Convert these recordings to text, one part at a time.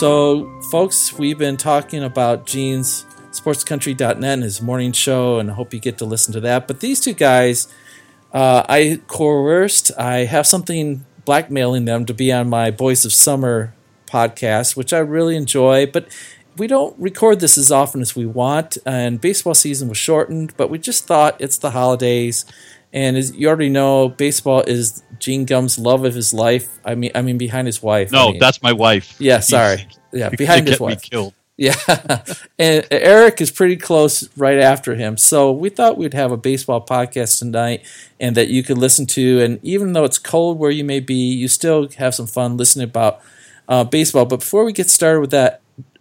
So, folks, we've been talking about Gene's sportscountry.net and his morning show, and I hope you get to listen to that. But these two guys, uh, I coerced, I have something blackmailing them to be on my Boys of Summer podcast, which I really enjoy. But we don't record this as often as we want, and baseball season was shortened, but we just thought it's the holidays. And as you already know, baseball is Gene Gum's love of his life. I mean, I mean behind his wife. No, I mean, that's my wife. Yeah, sorry. Yeah, behind his get me wife. killed. Yeah, and Eric is pretty close right after him. So we thought we'd have a baseball podcast tonight, and that you could listen to. And even though it's cold where you may be, you still have some fun listening about uh, baseball. But before we get started with that,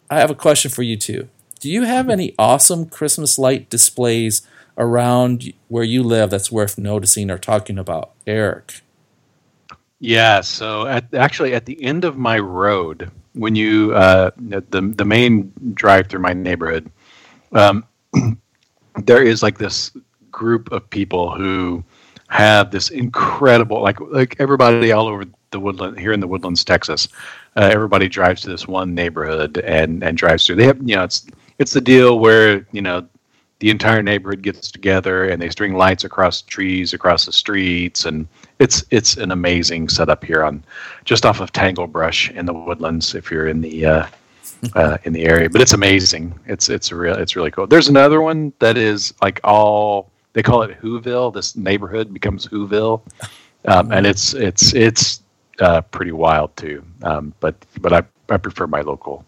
I have a question for you too. Do you have any awesome Christmas light displays around where you live that's worth noticing or talking about, Eric? Yeah, so at, actually at the end of my road, when you uh, the the main drive through my neighborhood, um, there is like this group of people who have this incredible like like everybody all over the woodland here in the woodlands, Texas. Uh, everybody drives to this one neighborhood and and drives through. They have you know it's it's the deal where you know the entire neighborhood gets together and they string lights across trees across the streets and it's it's an amazing setup here on just off of Tangle Brush in the woodlands if you're in the uh, uh, in the area but it's amazing. It's it's real it's really cool. There's another one that is like all they call it Whoville. This neighborhood becomes Whoville. Um, and it's it's it's uh, pretty wild too. Um, but but I, I prefer my local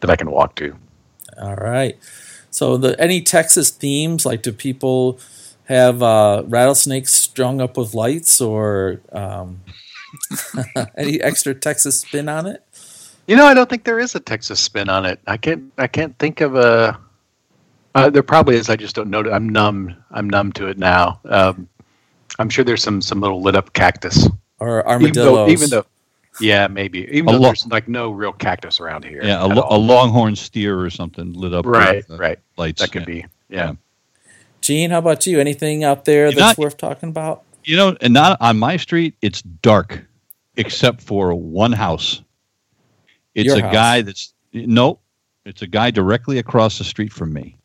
that I can walk to. All right. So, the any Texas themes? Like, do people have uh, rattlesnakes strung up with lights, or um, any extra Texas spin on it? You know, I don't think there is a Texas spin on it. I can't. I can't think of a. Uh, there probably is. I just don't know. I'm numb. I'm numb to it now. Um, I'm sure there's some some little lit up cactus. Or Even armadillos? though, even though, yeah, maybe. Even A though lo- there's like no real cactus around here. Yeah, a, lo- a longhorn steer or something lit up. right, with, uh, right. Lights. That could yeah. be. Yeah. Gene, how about you? Anything out there You're that's not- worth talking about? You know, and not on my street. It's dark, except for one house. It's Your a house. guy that's no. It's a guy directly across the street from me,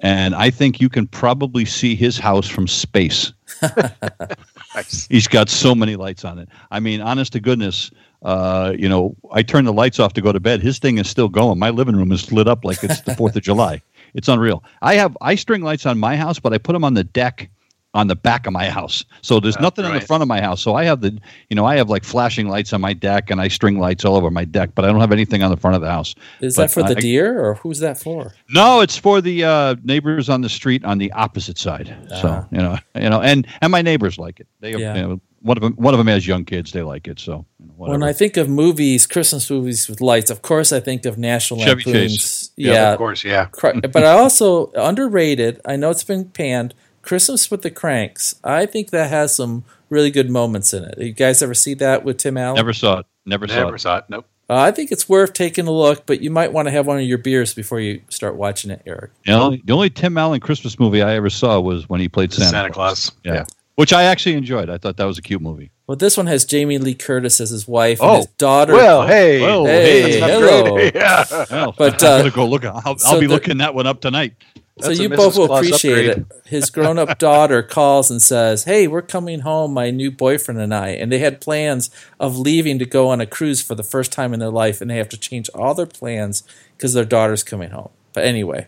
and I think you can probably see his house from space. He's got so many lights on it. I mean, honest to goodness, uh, you know, I turn the lights off to go to bed. His thing is still going. My living room is lit up like it's the Fourth of July. It's unreal. I have I string lights on my house, but I put them on the deck on the back of my house. So there's nothing on the front of my house. So I have the, you know, I have like flashing lights on my deck and I string lights all over my deck, but I don't have anything on the front of the house. Is But that for the deer, or who's that for? No, it's for the uh, neighbors on the street on the opposite side. Ah. So you know, you know, and and my neighbors like it. They, Yeah. you know, one of them, one of them has young kids. They like it. So you know, When. I think of movies, Christmas movies with lights, of course I think of National Chevy Lampoon's. Chase. Yeah, Of course. Yeah. But I also underrated. I know it's been panned. Christmas with the Cranks. I think that has some really good moments in it. You guys ever see that with Tim Allen? never saw it. Never, saw Never it. saw it. Nope. Uh, I think it's worth taking a look, but you might want to have one of your beers before you start watching it, Eric. You know, the only Tim Allen Christmas movie I ever saw was when he played Santa, Santa Claus. Yeah. Yeah. Which I actually enjoyed. I thought that was a cute movie. Well, this one has Jamie Lee Curtis as his wife and Oh, his daughter. Well, hey. Well, Hey, That's hello. Yeah. Well, But, I'm uh, gonna go look. I'll, I'll be the- looking that one up tonight. so That's a you both will Claus appreciate upgrade. it. His grown-up daughter calls and says, "Hey, we're coming home, my new boyfriend and I." And they had plans of leaving to go on a cruise for the first time in their life, and they have to change all their plans because their daughter's coming home. But anyway,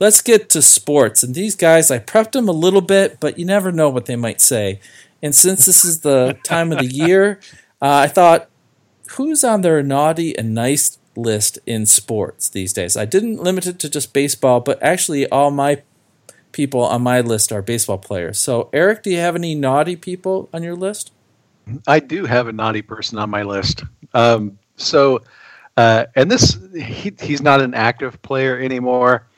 let's get to sports. And these guys, I prepped them a little bit, but you never know what they might say. And since this is the time of the year, uh, I thought, who's on their naughty and nice list in sports these days? I didn't limit it to just baseball, but actually, all my people on my list are baseball players. So, Eric, do you have any naughty people on your list? I do have a naughty person on my list. Um, so, uh, and this, he, he's not an active player anymore,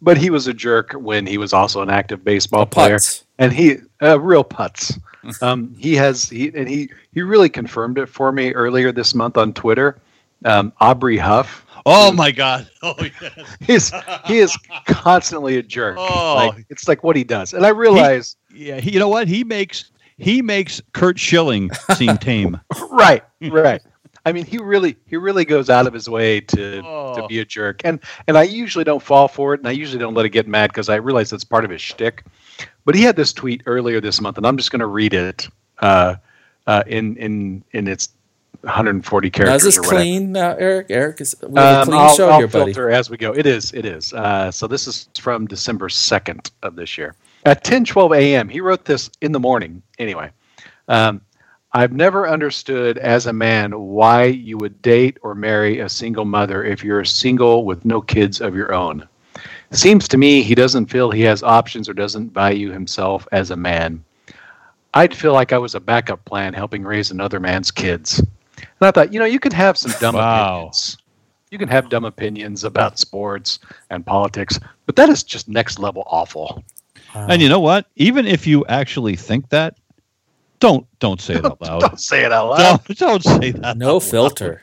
but he was a jerk when he was also an active baseball player. And he, uh, real putz. Um, he has, he, and he, he really confirmed it for me earlier this month on Twitter. Um, Aubrey Huff. Oh my God! Oh yes. He's, he is constantly a jerk. Oh. Like, it's like what he does. And I realize, Yeah, he, you know what? He makes he makes Curt Schilling seem tame. right, right. I mean, he really he really goes out of his way to Oh. to be a jerk, and and I usually don't fall for it, and I usually don't let it get mad because I realize that's part of his shtick. But he had this tweet earlier this month, and I'm just going to read it uh, uh, in in in its 140 Now, characters is this or clean now, Eric? Eric, is we have a clean I'll, show I'll here, buddy. filter as we go. It is. It is. Uh, so this is from December 2nd of this year. At 10:12 a.m., he wrote this in the morning. Anyway, um, I've never understood as a man why you would date or marry a single mother if you're single with no kids of your own. Seems to me he doesn't feel he has options or doesn't value himself as a man. I'd feel like I was a backup plan helping raise another man's kids. And I thought, you know, you can have some dumb Wow. opinions. You can have dumb opinions about sports and politics, but that is just next level awful. And you know what? Even if you actually think that, don't don't say it out loud. Don't say it out loud. Don't, don't say that. no out loud. filter.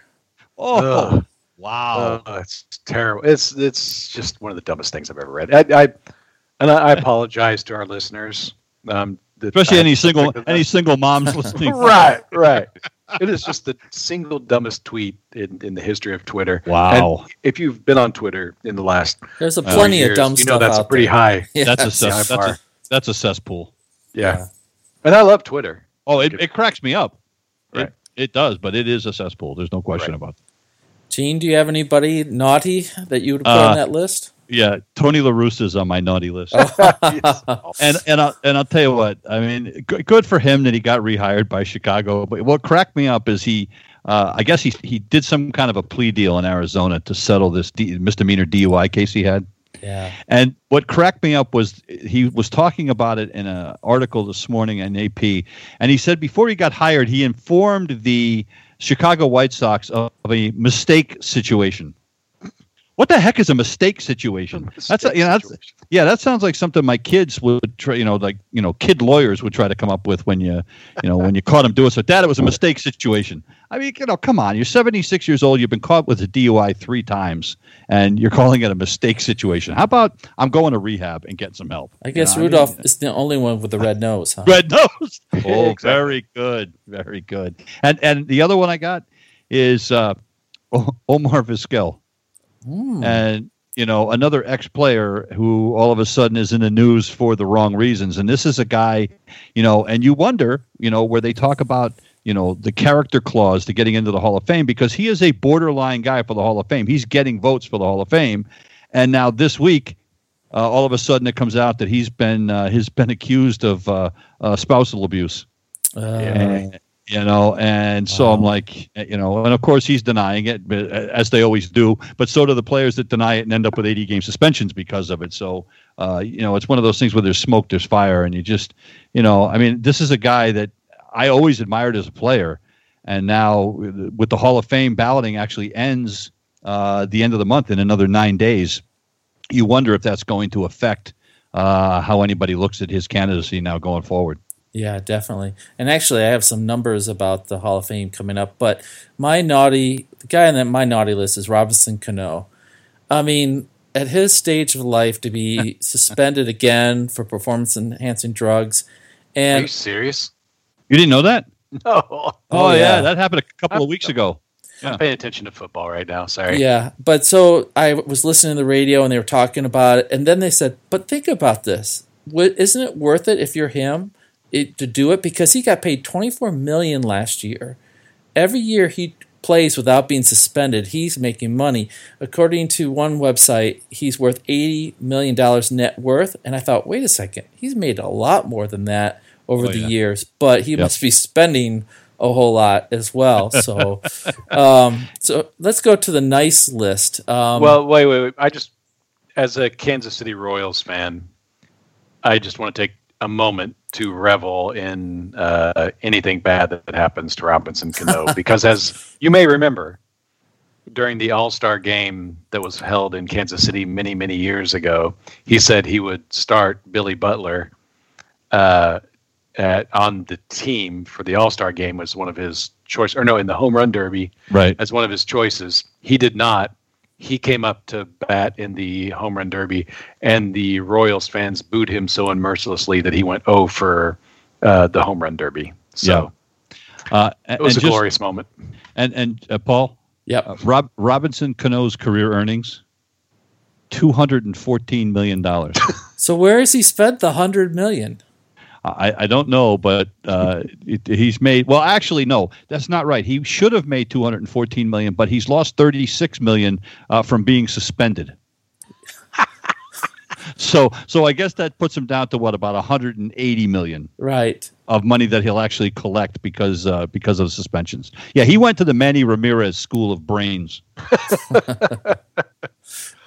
Oh, Ugh. wow. Oh, it's terrible. It's it's just one of the dumbest things I've ever read. I, I and I, I apologize to our listeners. Um, Especially I any single any single moms listening. right, right. It is just the single dumbest tweet in, in the history of Twitter. Wow. And if you've been on Twitter in the last There's a few plenty of years, dumb you know that's out a pretty there. high. Yeah. That's a high cess, that's a that's a cesspool. Yeah. and I love Twitter. Oh, it, it cracks me up. Right. It, it does, but it is a cesspool. There's no question Right. about that. Gene, do you have anybody naughty that you would put Uh, on that list? Yeah, Tony La Russa is on my naughty list. Oh. and and I'll, and I'll tell you what. I mean, good, good for him that he got rehired by Chicago. But what cracked me up is he, uh, I guess he he did some kind of a plea deal in Arizona to settle this D, misdemeanor DUI case he had. Yeah. And what cracked me up was he was talking about it in an article this morning in AP, and he said before he got hired, he informed the Chicago White Sox of a mistake situation. What the heck is a mistake situation? that's a, you know, that's, yeah, that sounds like something my kids would try, you know, like you know, kid lawyers would try to come up with when you, you know, when you caught them doing so. Dad, it was a mistake situation. I mean, you know, come on, you're 76 years old, you've been caught with a DUI three times, and you're calling it a mistake situation. How about I'm going to rehab and getting some help? I guess You know, I Rudolph mean, is the only one with the red nose, huh? red nose. Oh, Exactly. very good, very good. And and the other one I got is uh, Omar Vizquel Hmm. and you know another ex-player who all of a sudden is in the news for the wrong reasons and this is a guy you know and you wonder you know where they talk about you know the character clause to getting into the hall of fame because he is a borderline guy for the hall of fame. He's getting votes for the hall of fame. And now this week uh, all of a sudden it comes out that he's been uh, he's been accused of uh, uh, spousal abuse. Uh, and, you know and so i'm like you know and of course he's denying it but, uh, as they always do but so do the players that deny it and end up with 80 game suspensions because of it. So uh, you know it's one of those things where there's smoke there's fire and you just you know i mean this is a guy that i always admired as a player and now with the hall of fame balloting actually ends uh, the end of the month in another nine days you wonder if that's going to affect uh, how anybody looks at his candidacy now going forward Yeah, definitely. And actually, I have some numbers about the Hall of Fame coming up. But my naughty, the guy on that my naughty list is Robinson Cano. I mean, at his stage of life, to be suspended again for performance enhancing drugs, Are you serious? You didn't know that No. Oh, Oh, yeah. yeah. that happened a couple of weeks ago. Yeah. I'm paying attention to football right now. Sorry. Yeah, but so I was listening to the radio and they were talking about it, and then they said, "But think about this: What- isn't it worth it if you're him it, to do it? Because he got paid 24 million last year. Every year he plays without being suspended, he's making money. According to one website, he's worth 80 million dollars net worth. And I thought, wait a second, he's made a lot more than that over Oh, the yeah. years, but he Yep. must be spending." A whole lot as well. So, um, so let's go to the nice list. Um, Well, wait, wait, wait. I just, as a Kansas City Royals fan, I just want to take a moment to revel in uh, anything bad that happens to Robinson Cano, because as you may remember, during the All Star game that was held in Kansas City many, many years ago, he said he would start Billy Butler uh, at, on the team for the All Star game was one of his choice, or no, in the home run derby Right. as one of his choices. He did not. He came up to bat in the home run derby, and the Royals fans booed him so unmercilessly that he went 0 for uh, the home run derby. So Uh, it was a just, glorious moment. And and uh, Paul, yeah, uh, Rob Robinson Cano's career earnings two hundred and fourteen million dollars. so where has he spent the hundred million? I, I don't know, but uh, it, he's made. Well, actually, no, that's not right. He should have made 214 million, but he's lost 36 million uh, from being suspended. so, so I guess that puts him down to what about 180 million, right, of money that he'll actually collect because uh, because of suspensions. Yeah, he went to the Manny Ramirez School of Brains.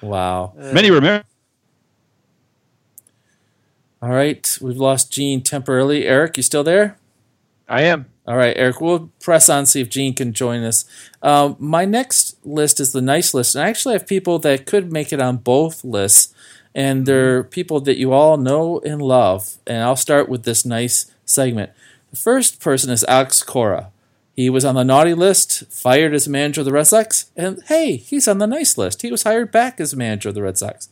wow, Manny Ramirez all right, we've lost Gene temporarily. Eric, you still there? I am. All right, Eric, we'll press on see if Gene can join us. Uh, my next list is the nice list, and I actually have people that could make it on both lists, and they're people that you all know and love. And I'll start with this nice segment. The first person is Alex Cora. He was on the naughty list, fired as manager of the Red Sox, and hey, he's on the nice list. He was hired back as manager of the Red Sox.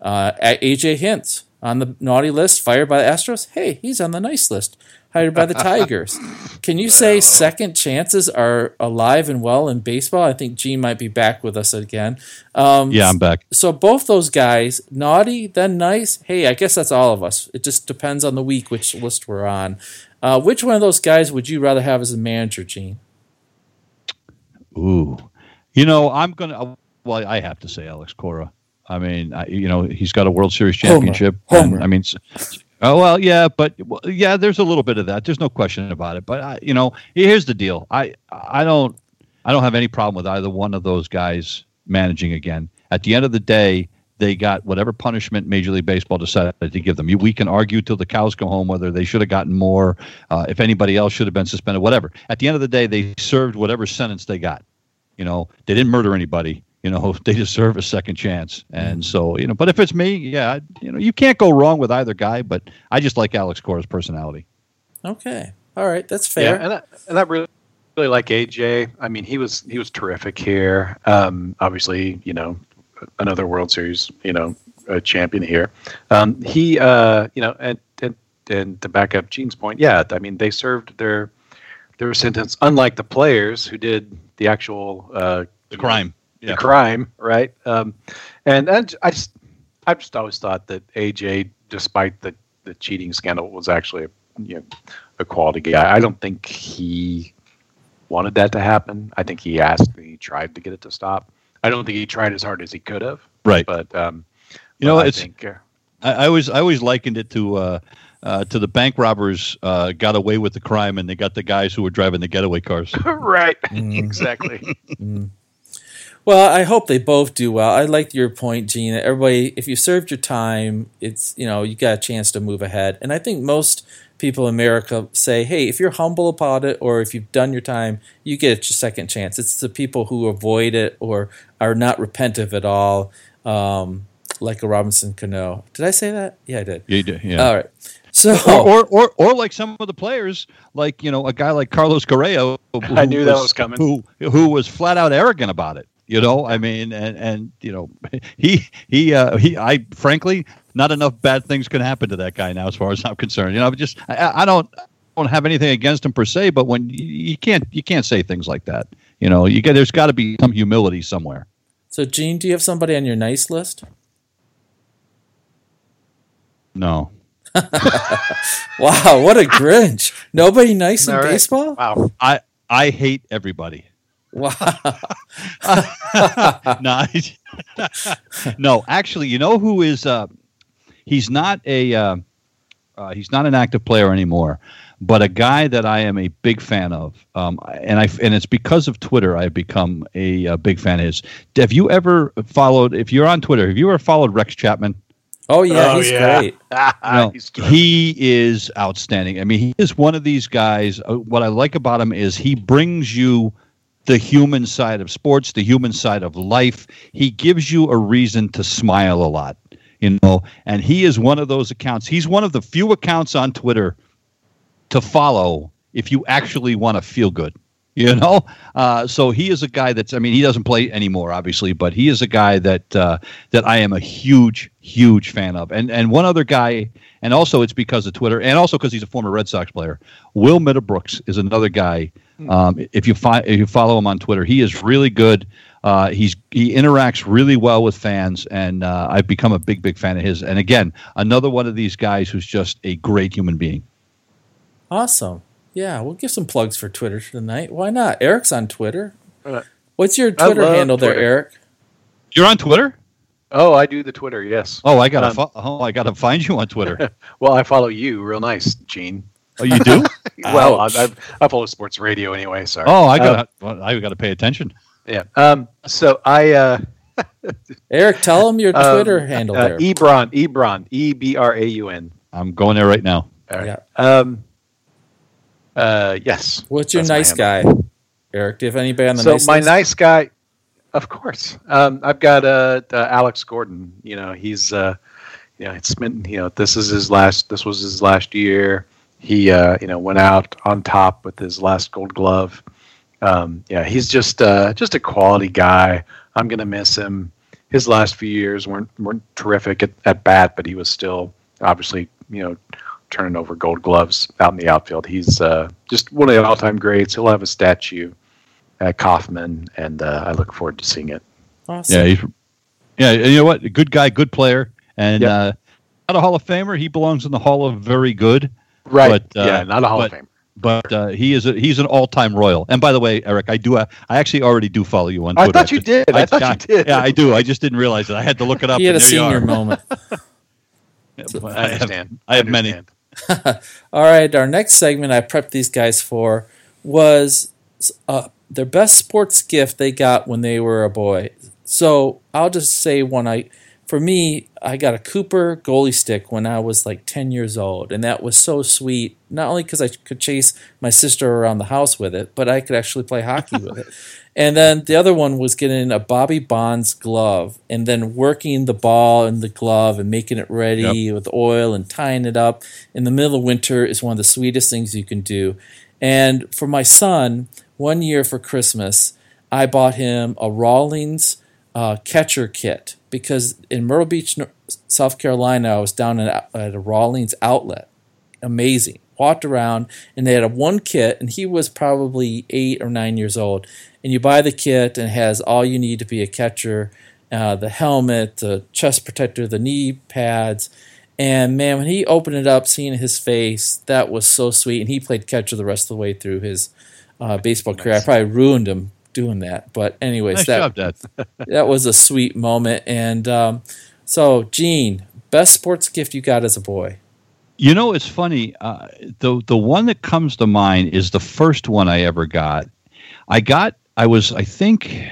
Uh, AJ Hinch on the naughty list, fired by the Astros. Hey, he's on the nice list, hired by the Tigers. Can you say second chances are alive and well in baseball? I think Gene might be back with us again. Um, yeah, I'm back. So both those guys, naughty, then nice. Hey, I guess that's all of us. It just depends on the week which list we're on. Uh, which one of those guys would you rather have as a manager, Gene? Ooh, you know, I'm gonna. Well, I have to say Alex Cora. I mean, I, you know, he's got a World Series championship. Homer. Homer. I mean, oh well, yeah, but well, yeah, there's a little bit of that. There's no question about it. But I, you know, here's the deal. I I don't I don't have any problem with either one of those guys managing again. At the end of the day, they got whatever punishment Major League Baseball decided to give them. We can argue till the cows come home whether they should have gotten more, uh, if anybody else should have been suspended, whatever. At the end of the day, they served whatever sentence they got. You know, they didn't murder anybody you know they deserve a second chance. And mm-hmm. so you know but if it's me yeah you know you can't go wrong with either guy but i just like alex cora's personality. Okay. All right. That's fair. Yeah, and, I, and that really really like aj i mean he was he was terrific here. Um, obviously you know another world series you know a champion here. Um, he uh, you know and, and and to back up gene's point yeah i mean they served their their sentence unlike the players who did the actual uh, the crime yeah. the crime, right? Um, and and I just I just always thought that AJ, despite the the cheating scandal, was actually a, you know, a quality guy. I don't think he wanted that to happen. I think he asked, he tried to get it to stop. I don't think he tried as hard as he could have. Right, but um, you know, it's. Think, uh, I, I always I always likened it to. Uh, uh, to the bank robbers uh, got away with the crime and they got the guys who were driving the getaway cars. right, mm. exactly. mm. Well, I hope they both do well. I like your point, Gene. Everybody, if you served your time, it's you know you got a chance to move ahead. And I think most people in America say, hey, if you're humble about it, or if you've done your time, you get a second chance. It's the people who avoid it or are not repentive at all, um, like a Robinson Cano. Did I say that? Yeah, I did. Yeah, you did. Yeah. All right. So, or, or, or or like some of the players, like you know, a guy like Carlos Correa, I knew was, that was coming. Who who was flat out arrogant about it. You know, I mean, and and you know, he he uh, he. I frankly, not enough bad things can happen to that guy now, as far as I'm concerned. You know, just I, I don't don't have anything against him per se, but when you, you can't you can't say things like that. You know, you get there's got to be some humility somewhere. So, Gene, do you have somebody on your nice list? No. wow, what a Grinch! Nobody nice in right. baseball. Wow, I I hate everybody. Wow. no, no, actually, you know who is? Uh, he's not a. Uh, uh, he's not an active player anymore, but a guy that I am a big fan of, um, and I and it's because of Twitter I've become a, a, big fan Is. Have you ever followed? If you're on Twitter, have you ever followed Rex Chapman? Oh yeah, oh, he's yeah. great. no, he's he is outstanding. I mean, he is one of these guys. Uh, what I like about him is he brings you the human side of sports, the human side of life. He gives you a reason to smile a lot, you know. And he is one of those accounts. He's one of the few accounts on Twitter to follow if you actually want to feel good. You know, uh, so he is a guy that's. I mean, he doesn't play anymore, obviously, but he is a guy that uh, that I am a huge, huge fan of. And and one other guy, and also it's because of Twitter, and also because he's a former Red Sox player. Will Middlebrooks is another guy. Um, if you fi- if you follow him on Twitter, he is really good. Uh, he's he interacts really well with fans, and uh, I've become a big, big fan of his. And again, another one of these guys who's just a great human being. Awesome. Yeah, we'll give some plugs for Twitter tonight. Why not? Eric's on Twitter. Uh, What's your Twitter love handle there, Eric? You're on Twitter? Oh, I do the Twitter. Yes. Oh, I gotta Um, fo- oh, I gotta find you on Twitter. Well, I follow you. Real nice, Gene. Oh, you do? well, I, I, I follow sports radio anyway. Sorry. oh, I Uh, gotta well, I gotta pay attention. yeah. Um. So I. Uh, Eric, tell him your um, Twitter handle uh, there. Ebron. Ebron. E B R A U N. I'm going there right now. All right. Yeah. Um. Uh. Yes. What's your That's nice guy? Eric, do you have anybody on the so nice my list? nice guy, of course. Um, I've got uh, uh, Alex Gordon. You know, he's uh, you it's been you know, this is his last. This was his last year. He uh, you know went out on top with his last Gold Glove. Um, yeah, he's just uh, just a quality guy. I'm gonna miss him. His last few years weren't weren't terrific at, at bat, but he was still obviously you know turning over Gold Gloves out in the outfield. He's uh, just one of the all time greats. He'll have a statue at Kauffman, and uh, I look forward to seeing it. Awesome. Yeah, he's yeah. You know what? Good guy, good player, and Yep. uh, not a Hall of Famer. He belongs in the Hall of Very Good. Right? But, uh, yeah, not a Hall but- of Fame. But uh, he is a, he's an all time royal. And by the way, Eric, I do uh, I actually already do follow you on I Twitter. thought you did. I thought you did. Yeah, I do. I just didn't realize it. I had to look it up. he had a there senior moment. Yeah, I I have. I have many. All right, our next segment I prepped these guys for was uh, their best sports gift they got when they were a boy. So I'll just say one. I, for me, I got a Cooper goalie stick when I was like ten years old, and that was so sweet. Not only because I could chase my sister around the house with it, but I could actually play hockey with it. And then the other one was getting a Bobby Bonds glove and then working the ball in the glove and making it ready with oil and tying it up in the middle of winter is one of the sweetest things you can do. And for my son, one year for Christmas, I bought him a Rawlings uh, catcher kit because in Myrtle Beach, South Carolina, I was down at, a Rawlings outlet amazing. Walked around and they had a one kit, and he was probably eight or nine years old. And you buy the kit, and it has all you need to be a catcher: uh, the helmet, the chest protector, the knee pads. And man, when he opened it up, seeing his face, that was so sweet. And he played catcher the rest of the way through his uh, baseball career. I probably ruined him doing that, but anyways, Nice that job, Dad. that was a sweet moment. And um, so, Gene, best sports gift you got as a boy? You know, it's funny. Uh, the the one that comes to mind is the first one I ever got. I got. I was, I think,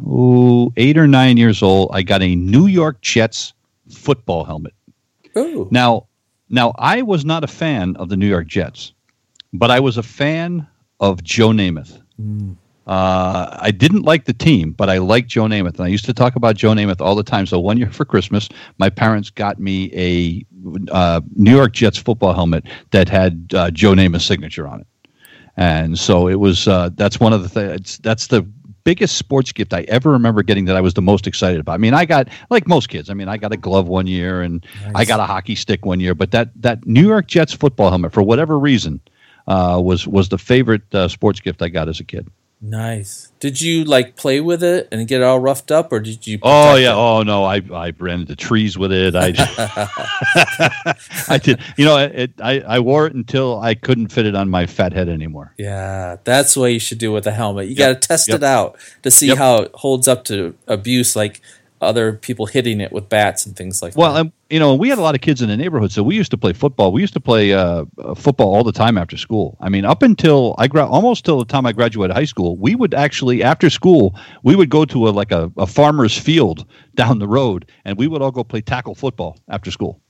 ooh, eight or nine years old. I got a New York Jets football helmet. Ooh, Now, now I was not a fan of the New York Jets, but I was a fan of Joe Namath. Uh, I didn't like the team, but I liked Joe Namath, and I used to talk about Joe Namath all the time. So one year for Christmas, my parents got me a uh, New York Jets football helmet that had uh, Joe Namath's signature on it, and so it was. Uh, that's one of the things. That's the biggest sports gift I ever remember getting that I was the most excited about. I mean, I got like most kids. I mean, I got a glove one year, and I got a hockey stick one year. But that that New York Jets football helmet, for whatever reason, uh, was was the favorite uh, sports gift I got as a kid. nice. Did you like play with it and get it all roughed up, or did you? Oh yeah. it? Oh no. I I ran into trees with it. I I did. You know, it, I I wore it until I couldn't fit it on my fat head anymore. Yeah, that's what you should do with a helmet. You Yep, got to test yep. it out to see Yep. how it holds up to abuse, like other people hitting it with bats and things like that. Well, that. um, you know, we had a lot of kids in the neighborhood, so we used to play football. We used to play uh, uh, football all the time after school. I mean, up until I gra- almost till the time I graduated high school, we would actually after school we would go to a like a, a farmer's field down the road, and we would all go play tackle football after school.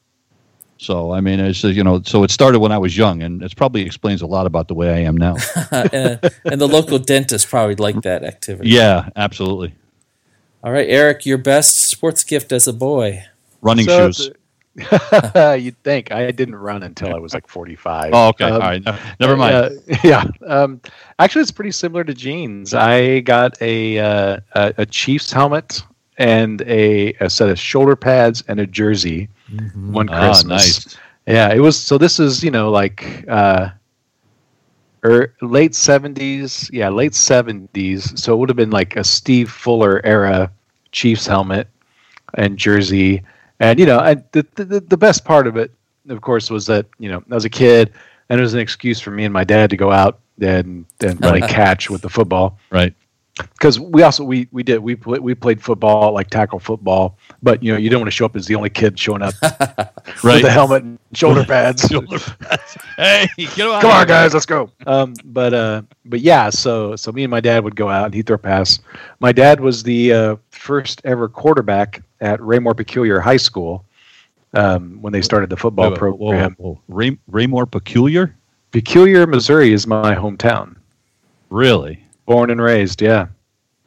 So I mean, it's you know, so it started when I was young, and it probably explains a lot about the way I am now. and, and the local dentist probably liked that activity. yeah, absolutely. All right, Eric, your best sports gift as a boy. Running So shoes. You'd think I didn't run until I was like 45. Oh, okay. Um, All right. No, never mind. Uh, yeah. Um, actually, it's pretty similar to Gene's. I got a uh, a, a Chiefs helmet and a, a set of shoulder pads and a jersey one Ah, Christmas. nice. Yeah, it was. So this is you know like uh, er, late 70s. Yeah, late 70s. So it would have been like a Steve Fuller era Chiefs helmet and jersey. And you know, and the, the the best part of it, of course, was that you know I was a kid, and it was an excuse for me and my dad to go out and and play catch with the football Right. because we also we we did we pl- we played football like tackle football, but you know you don't want to show up as the only kid showing up with the helmet and shoulder pads. Shoulder pads. hey, get on Come here. on, guys, let's go. Um, but uh, but yeah, so so me and my dad would go out and he'd throw a pass. My dad was the uh, first ever quarterback at Raymore Peculiar High School um, when they started the football Wait, wait, whoa, whoa, program. whoa. Ray, Raymore Peculiar? Peculiar, Missouri is my hometown. Really? Born and raised, yeah.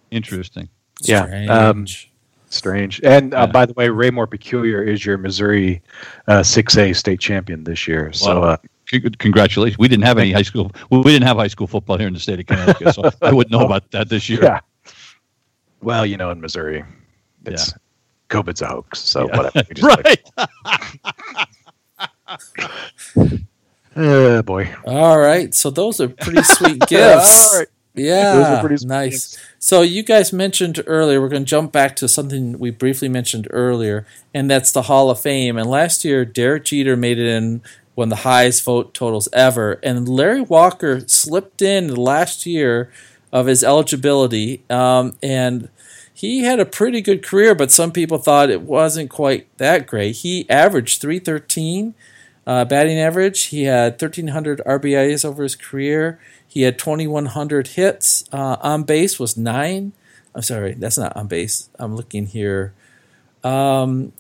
Interesting. Yeah, um, Strange. Strange. And uh, Yeah. by the way, Raymore Peculiar is your Missouri uh, 6A state champion this year. So Wow. uh, Congratulations. We didn't have any high school. We didn't have high school football here in the state of Connecticut, so I wouldn't know about that this year. yeah. Well, you know, in Missouri, it's COVID's a hoax. So Yeah. whatever. We just like- Right. Uh, boy. All right, so those are pretty sweet gifts. All right. Yeah, Those are pretty sweet nice. gifts. So you guys mentioned earlier, we're going to jump back to something we briefly mentioned earlier, and that's the Hall of Fame. And last year, Derek Jeter made it in one of the highest vote totals ever, and Larry Walker slipped in last year of his eligibility, um, and he had a pretty good career, but some people thought it wasn't quite that great. He averaged 313 uh, batting average. He had 1,300 RBIs over his career. He had 2,100 hits. Uh, on base was nine. I'm sorry, that's not on base. I'm looking here. Um,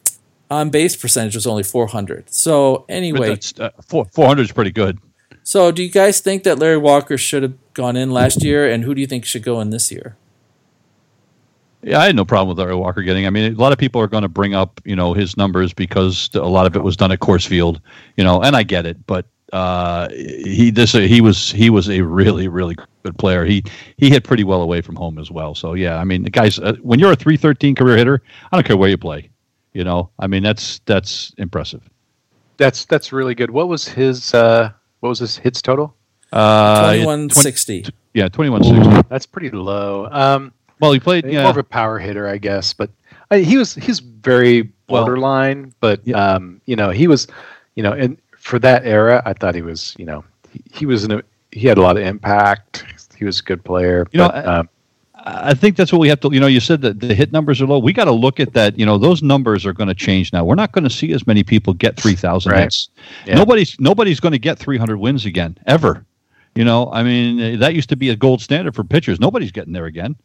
on base percentage was only 400. So anyway, uh, four, 400 is pretty good. so do you guys think that Larry Walker should have gone in last year, and who do you think should go in this year? Yeah, I had no problem with Larry Walker getting. I mean, a lot of people are going to bring up, you know, his numbers because a lot of it was done at Coors Field, you know, and I get it. But uh, he this he was he was a really really good player. He he hit pretty well away from home as well. So yeah, I mean, guys, uh, when you're a 313 career hitter, I don't care where you play. You know, I mean, that's that's impressive. That's that's really good. What was his uh, what was his hits total? Uh, 2160. yeah, 2160. That's pretty low. Um, Well, he played. more of a power hitter, I guess. But I, he was he's very Well, borderline. but yeah. um, you know, he was, you know, and for that era, I thought he was, you know, he, he was in a he had a lot of impact. He was a good player. You know, I- um, I think that's what we have to. You know, you said that the hit numbers are low. We got to look at that. You know, those numbers are going to change now. We're not going to see as many people get three thousand Right. hits. Yeah. Nobody's nobody's going to get three hundred wins again ever. You know, I mean, uh, that used to be a gold standard for pitchers. Nobody's getting there again.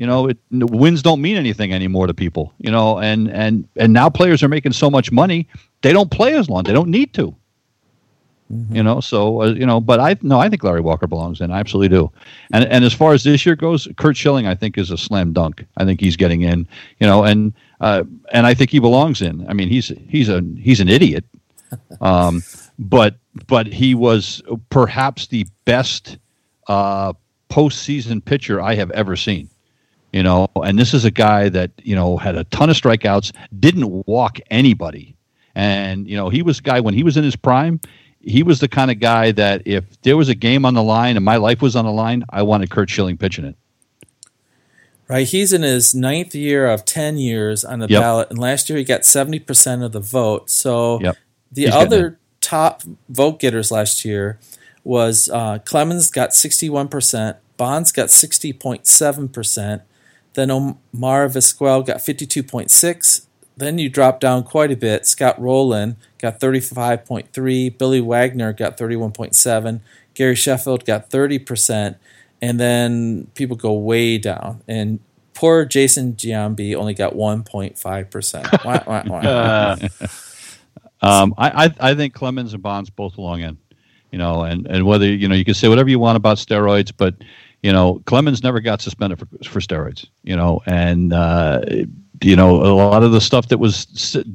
You know, it, wins don't mean anything anymore to people. You know, and and and now players are making so much money, they don't play as long. They don't need to. You know, so uh, you know, but I no, I think Larry Walker belongs in. I absolutely do. And and as far as this year goes, Curt Schilling, I think is a slam dunk. I think he's getting in. You know, and uh, and I think he belongs in. I mean, he's he's a he's an idiot, um, but but he was perhaps the best uh, postseason pitcher I have ever seen. You know, and this is a guy that you know had a ton of strikeouts, didn't walk anybody, and you know he was a guy when he was in his prime. He was the kind of guy that if there was a game on the line and my life was on the line, I wanted Curt Schilling pitching it. Right, he's in his ninth year of ten years on the Yep. ballot, and last year he got seventy percent of the vote. So Yep. the He's other top vote getters last year was uh, Clemens got sixty one percent, Bonds got sixty point seven percent, then Omar Vizquel got fifty two point six. Then you drop down quite a bit. Scott Rolen got thirty five point three, Billy Wagner got thirty one point seven, Gary Sheffield got thirty percent, and then people go way down. And poor Jason Giambi only got one point five percent. uh, Um, I, I I think Clemens and Bonds both belong in. You know, and and whether you know you can say whatever you want about steroids, but you know Clemens never got suspended for for steroids. You know, and uh, you know a lot of the stuff that was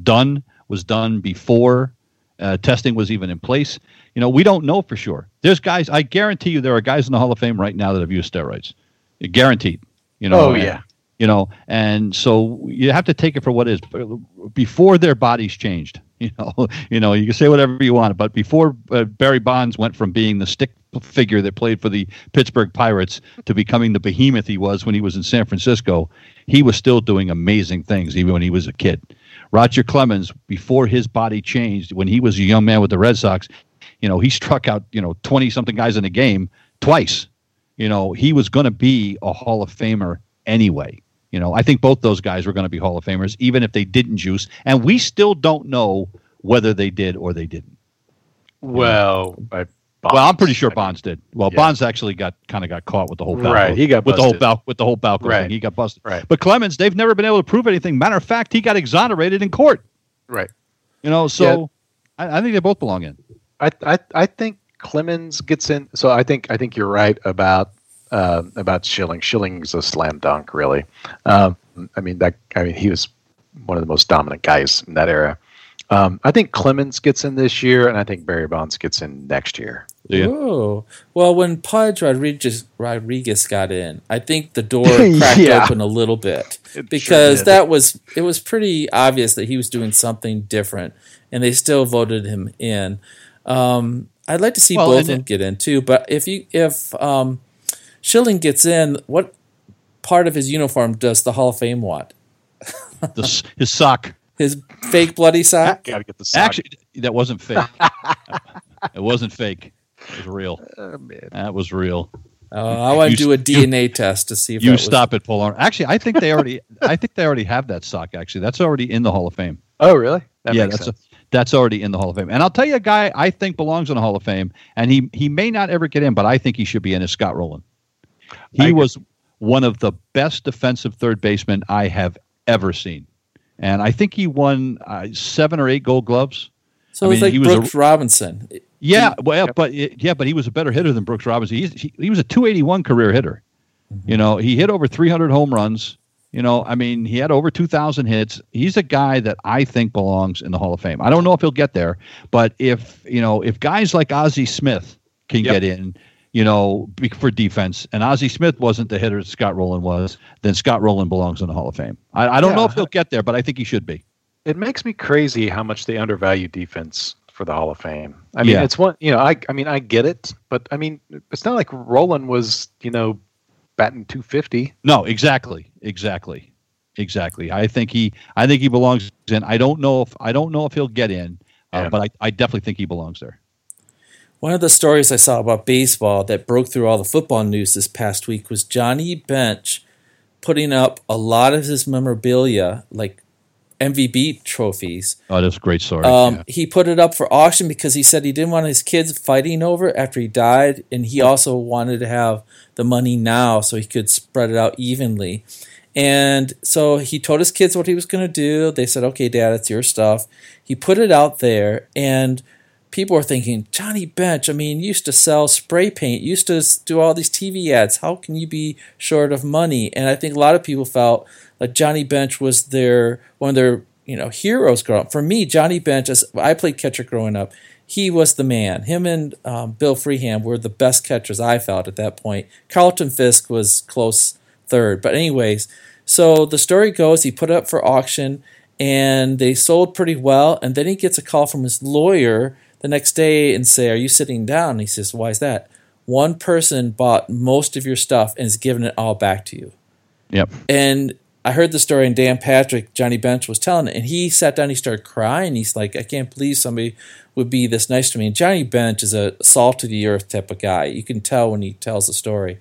done was done before uh, testing was even in place. You know, we don't know for sure. There's guys. I guarantee you, there are guys in the Hall of Fame right now that have used steroids. Guaranteed. You know. Oh and- yeah. you know and so you have to take it for what it is before their bodies changed you know you know you can say whatever you want but before uh, barry bonds went from being the stick figure that played for the pittsburgh pirates to becoming the behemoth he was when he was in san francisco he was still doing amazing things even when he was a kid roger clemens before his body changed when he was a young man with the red sox you know he struck out you know 20 something guys in a game twice you know he was going to be a hall of famer anyway you know, I think both those guys were going to be Hall of Famers, even if they didn't juice. And we still don't know whether they did or they didn't. Well, I, well, I'm pretty sure Bonds did. Well, Yeah. Bonds actually got kind of got caught with the whole Balco, Right, he got with the whole. Bal- with the whole Balco Right. thing. He got busted. Right. But Clemens, they've never been able to prove anything. Matter of fact, he got exonerated in court. Right. You know, so I, I think they both belong in. I, I I think Clemens gets in. So I think I think you're right about uh, about Schilling. Schilling's a slam dunk, really. Um, I mean that. I mean he was one of the most dominant guys in that era. Um, I think Clemens gets in this year, and I think Barry Bonds gets in next year. Do you? Oh, well, when Pudge Rodriguez Rodriguez got in, I think the door cracked Yeah. open a little bit It because sure that was it was pretty obvious that he was doing something different, and they still voted him in. Um, I'd like to see Well, both of them get in too, but if you if um, Schilling gets in, what part of his uniform does the Hall of Fame want? The his sock. His fake bloody sock? Got to get the sock. Actually, that wasn't fake. it wasn't fake. It was real. Oh, man. That was real. Oh, I want to do a s- you- DNA test to see if You that was- stop it, Polar. Actually, I think they already. I think they already have that sock. Actually, that's already in the Hall of Fame. Oh, really? That yeah, that's sense. that's already in the Hall of Fame. And I'll tell you a guy I think belongs in the Hall of Fame, and he he may not ever get in, but I think he should be in. Is Scott Rolen. He agree. was one of the best defensive third basemen I have ever seen, and I think he won uh, seven or eight Gold Gloves. So I it's mean, like he was a- Brooks Robinson. Yeah, well, but yeah, but he was a better hitter than Brooks Robinson. He's, he he was a 281 career hitter. Mm-hmm. You know, he hit over 300 home runs. You know, I mean, he had over 2,000 hits. He's a guy that I think belongs in the Hall of Fame. I don't know if he'll get there, but if you know, if guys like Ozzie Smith can Yep. get in, you know, for defense, and Ozzie Smith wasn't the hitter Scott Rolen was, then Scott Rolen belongs in the Hall of Fame. I, I don't know if he'll get there, but I think he should be. It makes me crazy how much they undervalue defense for the Hall of Fame. I mean, Yeah. it's one. You know, I I mean, I get it, but I mean, it's not like Rolen was you know batting 250. No, exactly, exactly, exactly. I think he, I think he belongs in. I don't know if I don't know if he'll get in, uh, Yeah. but I, I definitely think he belongs there. One of the stories I saw about baseball that broke through all the football news this past week was Johnny Bench putting up a lot of his memorabilia, like MVP trophies. Oh, that's a great story. Um, yeah. He put it up for auction because he said he didn't want his kids fighting over it after he died, and he also wanted to have the money now so he could spread it out evenly. And so he told his kids what he was going to do. They said, "Okay, Dad, it's your stuff." He put it out there, and people are thinking, Johnny Bench. I mean, used to sell spray paint, used to do all these TV ads. How can you be short of money? And I think a lot of people felt like Johnny Bench was their one of their you know heroes growing up. For me, Johnny Bench, as I played catcher growing up, he was the man. Him and um, Bill Freehan were the best catchers I felt at that point. Carlton Fisk was close third, but anyways. So the story goes, he put it up for auction, and they sold pretty well. And then he gets a call from his lawyer the next day and say, "Are you sitting down?" And he says, "Why is that?" One person bought most of your stuff and is giving it all back to you. Yep. And I heard the story, and Dan Patrick, Johnny Bench, was telling it. And he sat down, he started crying. He's like, I can't believe somebody would be this nice to me. And Johnny Bench is a salt of the earth type of guy. You can tell when he tells a story.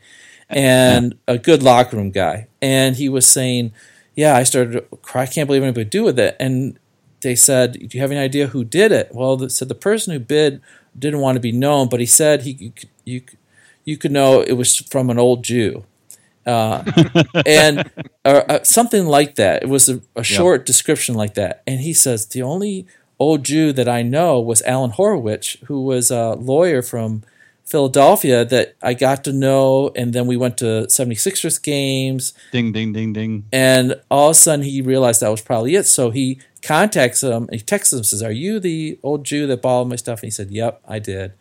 And a good locker room guy. And he was saying, Yeah, I started to cry. I can't believe anybody would do with it. And they said, Do you have any idea who did it? Well, they said the person who bid didn't want to be known, but he said he you, could- you, could- you could know it was from an old Jew uh, and uh, uh, something like that. It was a, a short description like that. And he says the only old Jew that I know was Alan Horwitz, who was a lawyer from Philadelphia that I got to know, and then we went to 76ers games. Ding, ding, ding, ding. And all of a sudden, he realized that was probably it. So he contacts him. He texts him, says, "Are you the old Jew that bought all my stuff?" And he said, "Yep, I did."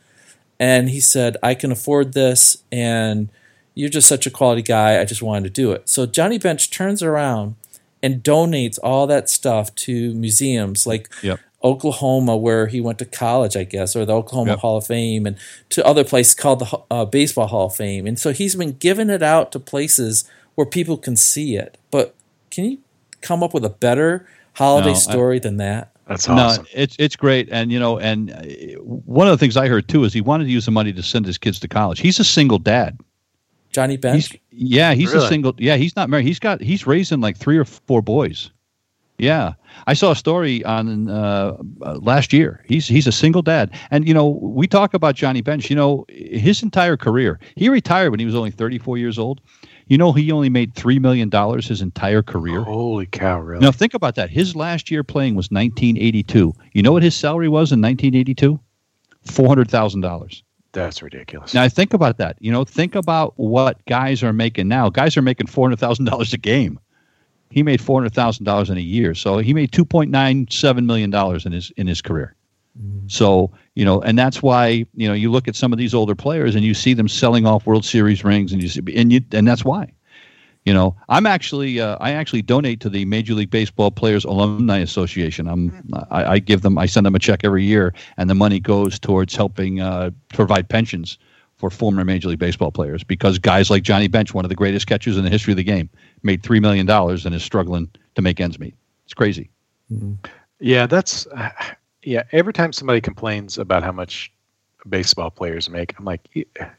And he said, "I can afford this, and you're just such a quality guy. I just wanted to do it." So Johnny Bench turns around and donates all that stuff to museums like Yep. Oklahoma, where he went to college, I guess, or the Oklahoma Yep. Hall of Fame, and to other places called the uh, Baseball Hall of Fame. And so he's been giving it out to places where people can see it. But can you come up with a better holiday No, I- story than that? That's awesome. No, it's it's great, and you know, and uh, one of the things I heard too is he wanted to use the money to send his kids to college. He's a single dad. Johnny Bench? He's yeah, he's a single. Yeah, he's not married. He's got he's raising like three or four boys. Yeah, I saw a story on uh, uh, last year. He's he's a single dad, and you know we talk about Johnny Bench. You know his entire career. He retired when he was only thirty four years old. You know he only made three million dollars his entire career. Holy cow! Really? Now think about that. His last year playing was 1982. You know what his salary was in 1982? Four hundred thousand dollars. That's ridiculous. Now think about that. You know, think about what guys are making now. Guys are making four hundred thousand dollars a game. He made four hundred thousand dollars in a year, so he made two point nine seven million dollars in his in his career. Mm-hmm. So you know, and that's why you know you look at some of these older players and you see them selling off World Series rings, and you see, and you and that's why. You know, I'm actually uh, I actually donate to the Major League Baseball Players Alumni Association. I'm I, I give them I send them a check every year, and the money goes towards helping uh, provide pensions for former Major League Baseball players because guys like Johnny Bench, one of the greatest catchers in the history of the game, made three million dollars and is struggling to make ends meet. It's crazy. Yeah, that's uh, yeah. Every time somebody complains about how much baseball players make, I'm like, "Yeah."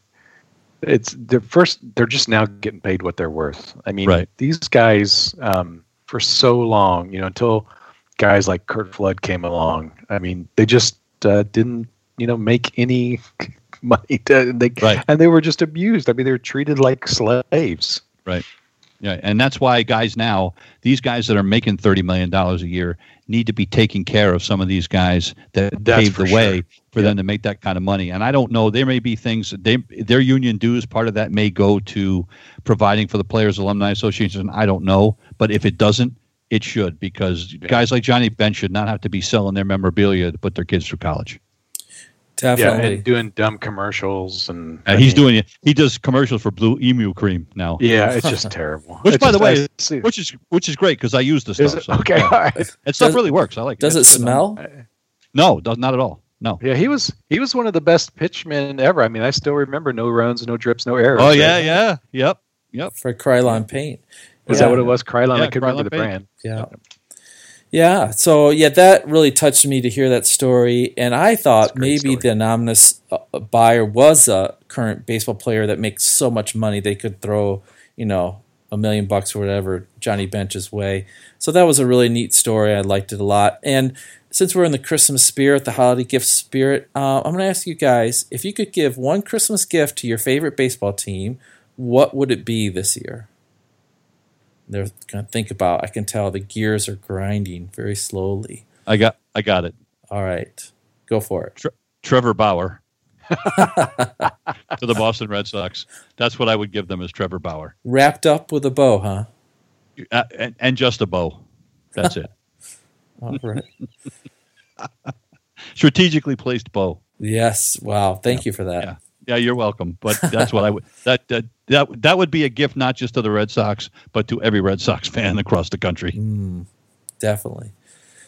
It's they're first. They're just now getting paid what they're worth. I mean, Right. these guys um, for so long, you know, until guys like Curt Flood came along. I mean, they just uh, didn't, you know, make any money. To, they, Right. And they were just abused. I mean, they were treated like slaves. Right. Yeah, and that's why guys now, these guys that are making thirty million dollars a year, need to be taking care of some of these guys that That's paved the way sure. For them to make that kind of money. And I don't know, there may be things they their union dues part of that may go to providing for the Players Alumni Association. I don't know, but if it doesn't, it should because guys like Johnny Bench should not have to be selling their memorabilia to put their kids through college. Yeah, Definitely. and doing dumb commercials and And I he's mean, doing it. He does commercials for Blue Emu Cream now. Yeah, it's just terrible. Which, It's by the way, see- which is which is great because I use the is stuff. it? so, okay, yeah. all right. That stuff Does- really works. I like. Does it. it It's good. smell? No, does not at all. No. Yeah, he was he was one of the best pitchmen ever. I mean, I still remember no runs, no drips, no errors. Oh right? yeah, yeah, yep, yep. For Krylon paint. Is Yeah. that what it was? Krylon. Yeah, I couldn't remember Krylon the paint. brand. Yeah. Yeah. So yeah, that really touched me to hear that story, and I thought maybe story. the anonymous uh, buyer was a current baseball player that makes so much money they could throw, you know, a million bucks or whatever Johnny Bench's way. So that was a really neat story. I liked it a lot. And since we're in the Christmas spirit, the holiday gift spirit, uh, I'm going to ask you guys if you could give one Christmas gift to your favorite baseball team, what would it be this year? They're going to think about. I can tell the gears are grinding very slowly. I got, I got it. All right, go for it. Trevor Bauer to the Boston Red Sox. That's what I would give them as Trevor Bauer, Wrapped up with a bow, huh? uh, and, and just a bow. That's it. All right. Strategically placed bow. yes. Wow. Thank you for that. Yeah. Yeah, you're welcome. But that's what I would. That that that that would be a gift not just to the Red Sox, but to every Red Sox fan across the country. Mm, definitely.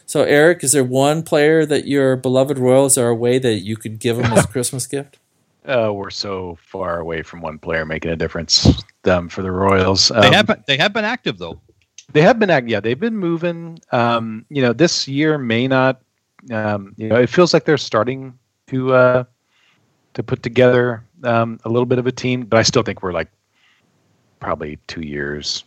So, Eric, is there one player that your beloved Royals are away that you could give them as a Christmas gift? Uh, we're so far away from one player making a difference um, for the Royals. Um, They have been, they have been active though. They have been act- yeah they've been moving. Um, you know, this year may not. Um, you know, it feels like they're starting to uh, to put together um, a little bit of a team, but I still think we're like probably two years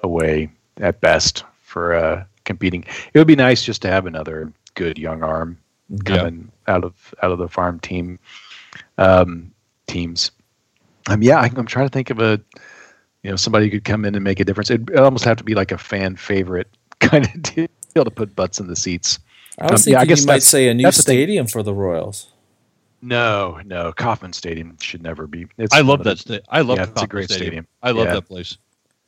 away at best for uh, competing. It would be nice just to have another good young arm Yeah. coming out of out of the farm team um, teams. Um, yeah, I, I'm trying to think of a you know somebody could come in and make a difference. It'd, it'd almost have to be like a fan favorite kind of deal to put butts in the seats. I was Um, yeah, I guess you might say a new that's the stadium for the Royals. No, no, Kauffman Stadium should never be. It's I love that. Sta- I love Yeah, it's a great stadium. I love Yeah. that place.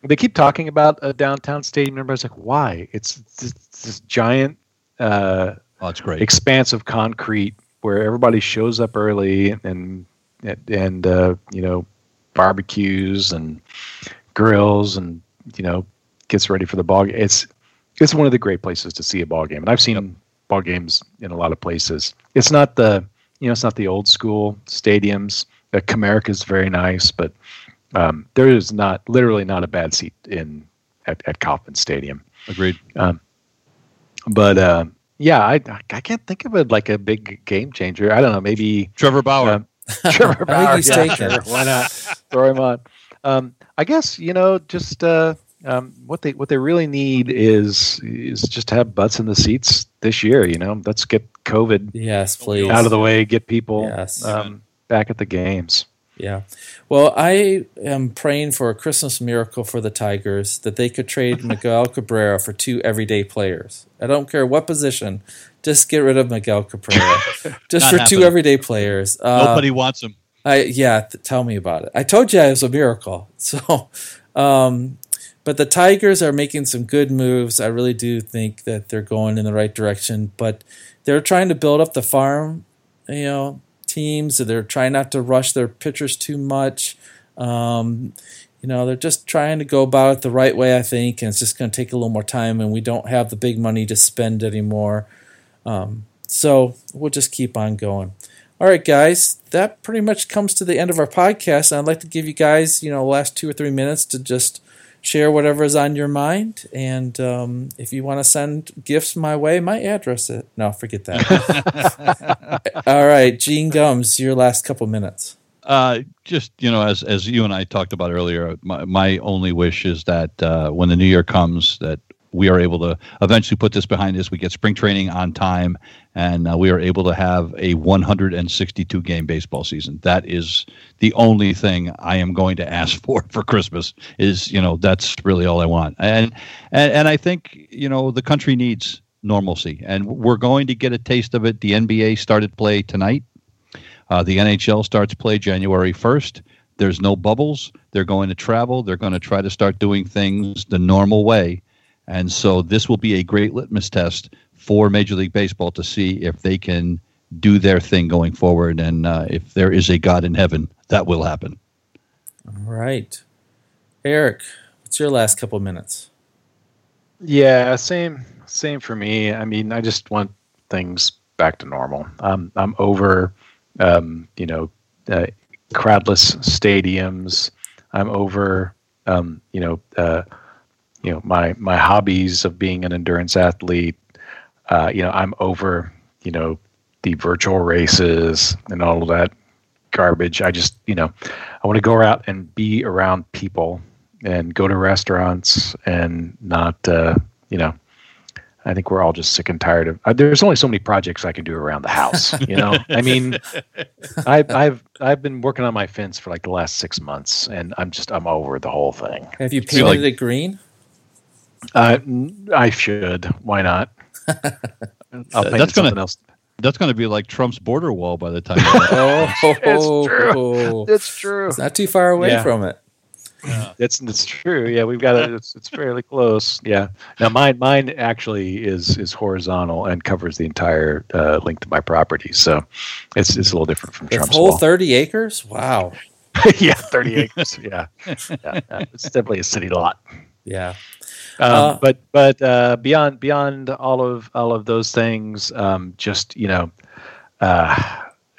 They keep talking about a downtown stadium. Everybody's like, "Why?" It's this, this giant uh, Oh, it's great. expanse of concrete where everybody shows up early and and uh, you know barbecues and grills and you know gets ready for the ball. game. It's it's one of the great places to see a ball game, and I've seen ball games in a lot of places. It's not the you know it's not the old school stadiums. The Comerica is very nice, but um, there is not literally not a bad seat in at, at Kauffman Stadium Agreed. but uh, yeah, I I can't think of it like a big game changer. I don't know, maybe Trevor Bauer. um, Trevor I think he's yeah, taken. sure, why not throw him on? Um, I guess you know just uh, um, what they what they really need is is just have butts in the seats this year. You know, let's get COVID Yes, please. out of the way, get people Yes. um, back at the games. Yeah. Well, I am praying for a Christmas miracle for the Tigers that they could trade Miguel Cabrera for two everyday players. I don't care what position, just get rid of Miguel Cabrera, just for two everyday players. Uh, Nobody wants him. I yeah, th- tell me about it. I told you it was a miracle. So, um, but the Tigers are making some good moves. I really do think that they're going in the right direction. But they're trying to build up the farm, you know, teams. They're trying not to rush their pitchers too much. Um, you know, they're just trying to go about it the right way, I think, and it's just going to take a little more time. And we don't have the big money to spend anymore. Um, so we'll just keep on going. All right, guys, that pretty much comes to the end of our podcast. And I'd like to give you guys, you know, the last two or three minutes to just share whatever is on your mind. And um, if you want to send gifts my way, my address it. No, forget that. All right, Gene Gums, your last couple minutes. Uh, just you know, as as you and I talked about earlier, my, my only wish is that uh, when the new year comes, that we are able to eventually put this behind us. We get spring training on time, and uh, we are able to have a 162 game baseball season. That is the only thing I am going to ask for for Christmas. Is you know that's really all I want, and and, and I think you know the country needs normalcy, and we're going to get a taste of it. The NBA started play tonight. Uh, the NHL starts play January 1st. There's no bubbles. They're going to travel. They're going to try to start doing things the normal way. And so this will be a great litmus test for Major League Baseball to see if they can do their thing going forward. And uh, if there is a God in heaven, that will happen. All right. Eric, what's your last couple minutes? Yeah, same same for me. I mean, I just want things back to normal. Um, I'm over, um, you know, uh, crowdless stadiums. I'm over, um, you know, uh, you know, my my hobbies of being an endurance athlete. Uh, you know, I'm over, you know, the virtual races and all of that garbage. I just, you know, I want to go out and be around people and go to restaurants and not, uh, you know, I think we're all just sick and tired of. Uh, there's only so many projects I can do around the house. You know, I mean, I've I've I've been working on my fence for like the last six months, and I'm just I'm over the whole thing. Have you feel painted like- it green? Uh, n- I should. Why not? I'll paint That's it gonna- something else. That's going to be like Trump's border wall by the time. Oh, it's true. It's true. It's not too far away Yeah. from it. It's it's true. Yeah, we've got it. It's it's fairly close. Yeah. Now mine mine actually is is horizontal and covers the entire uh, length of my property. So it's it's a little different from The Trump's whole wall. 30 acres? Wow. yeah, thirty acres. Yeah. yeah, yeah. It's definitely a city lot. Yeah. Um, Uh, but but uh, beyond beyond all of all of those things, um, just you know, uh,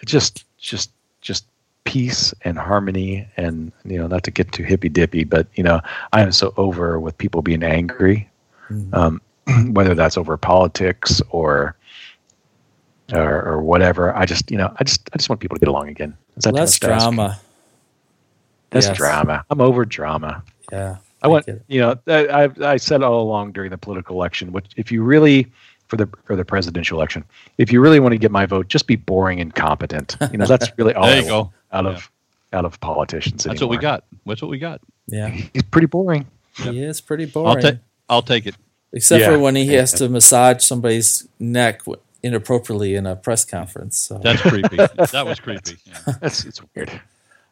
just just just peace and harmony, and you know, not to get too hippy dippy, but you know, I am so over with people being angry, Mhm. um, whether that's over politics or. Or, or whatever. I just, you know, I just, I just want people to get along again. Is that Less much to ask? drama. Less Yes. drama. I'm over drama. Yeah. I want get you know I I've, I said all along during the political election, which if you really for the for the presidential election, if you really want to get my vote, just be boring and competent. You know that's really all There I you go. want out of out of politicians. That's what we got. That's what we got. Yeah. He's pretty boring. He is pretty I'll boring. I'll take it. Except Yeah. for when he has to massage somebody's neck inappropriately in a press conference. So. That's creepy. that was creepy. Yeah. That's it's weird.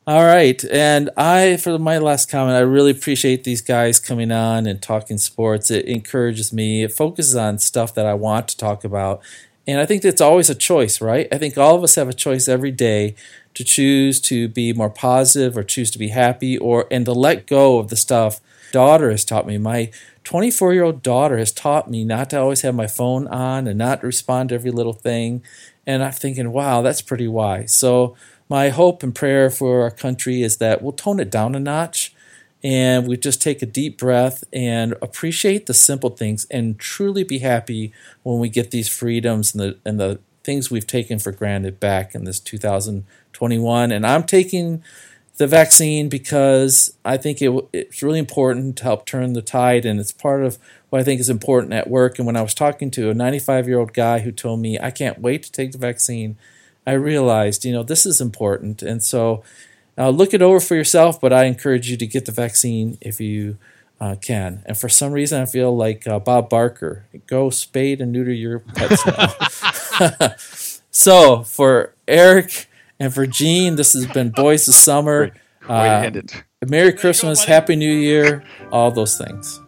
All right, and I for my last comment, I really appreciate these guys coming on and talking sports. It encourages me. It focuses on stuff that I want to talk about, and I think it's always a choice, right? I think all of us have a choice every day to choose to be more positive or choose to be happy or and to let go of the stuff daughter has taught me. My 24 year old daughter has taught me not to always have my phone on and not respond to every little thing. And I'm thinking, wow, that's pretty wise. So, my hope and prayer for our country is that we'll tone it down a notch and we just take a deep breath and appreciate the simple things and truly be happy when we get these freedoms and the, and the things we've taken for granted back in this 2021. And I'm taking the vaccine because I think it, it's really important to help turn the tide, and it's part of what I think is important at work. And when I was talking to a 95 year old guy who told me, I can't wait to take the vaccine, I realized, you know, this is important. And so uh, look it over for yourself, but I encourage you to get the vaccine if you uh, can. And for some reason, I feel like uh, Bob Barker go spade and neuter your pets now. so for Eric and for Gene, this has been Boys of Summer. Great. Way to. Merry Christmas, Happy New Year, all those things.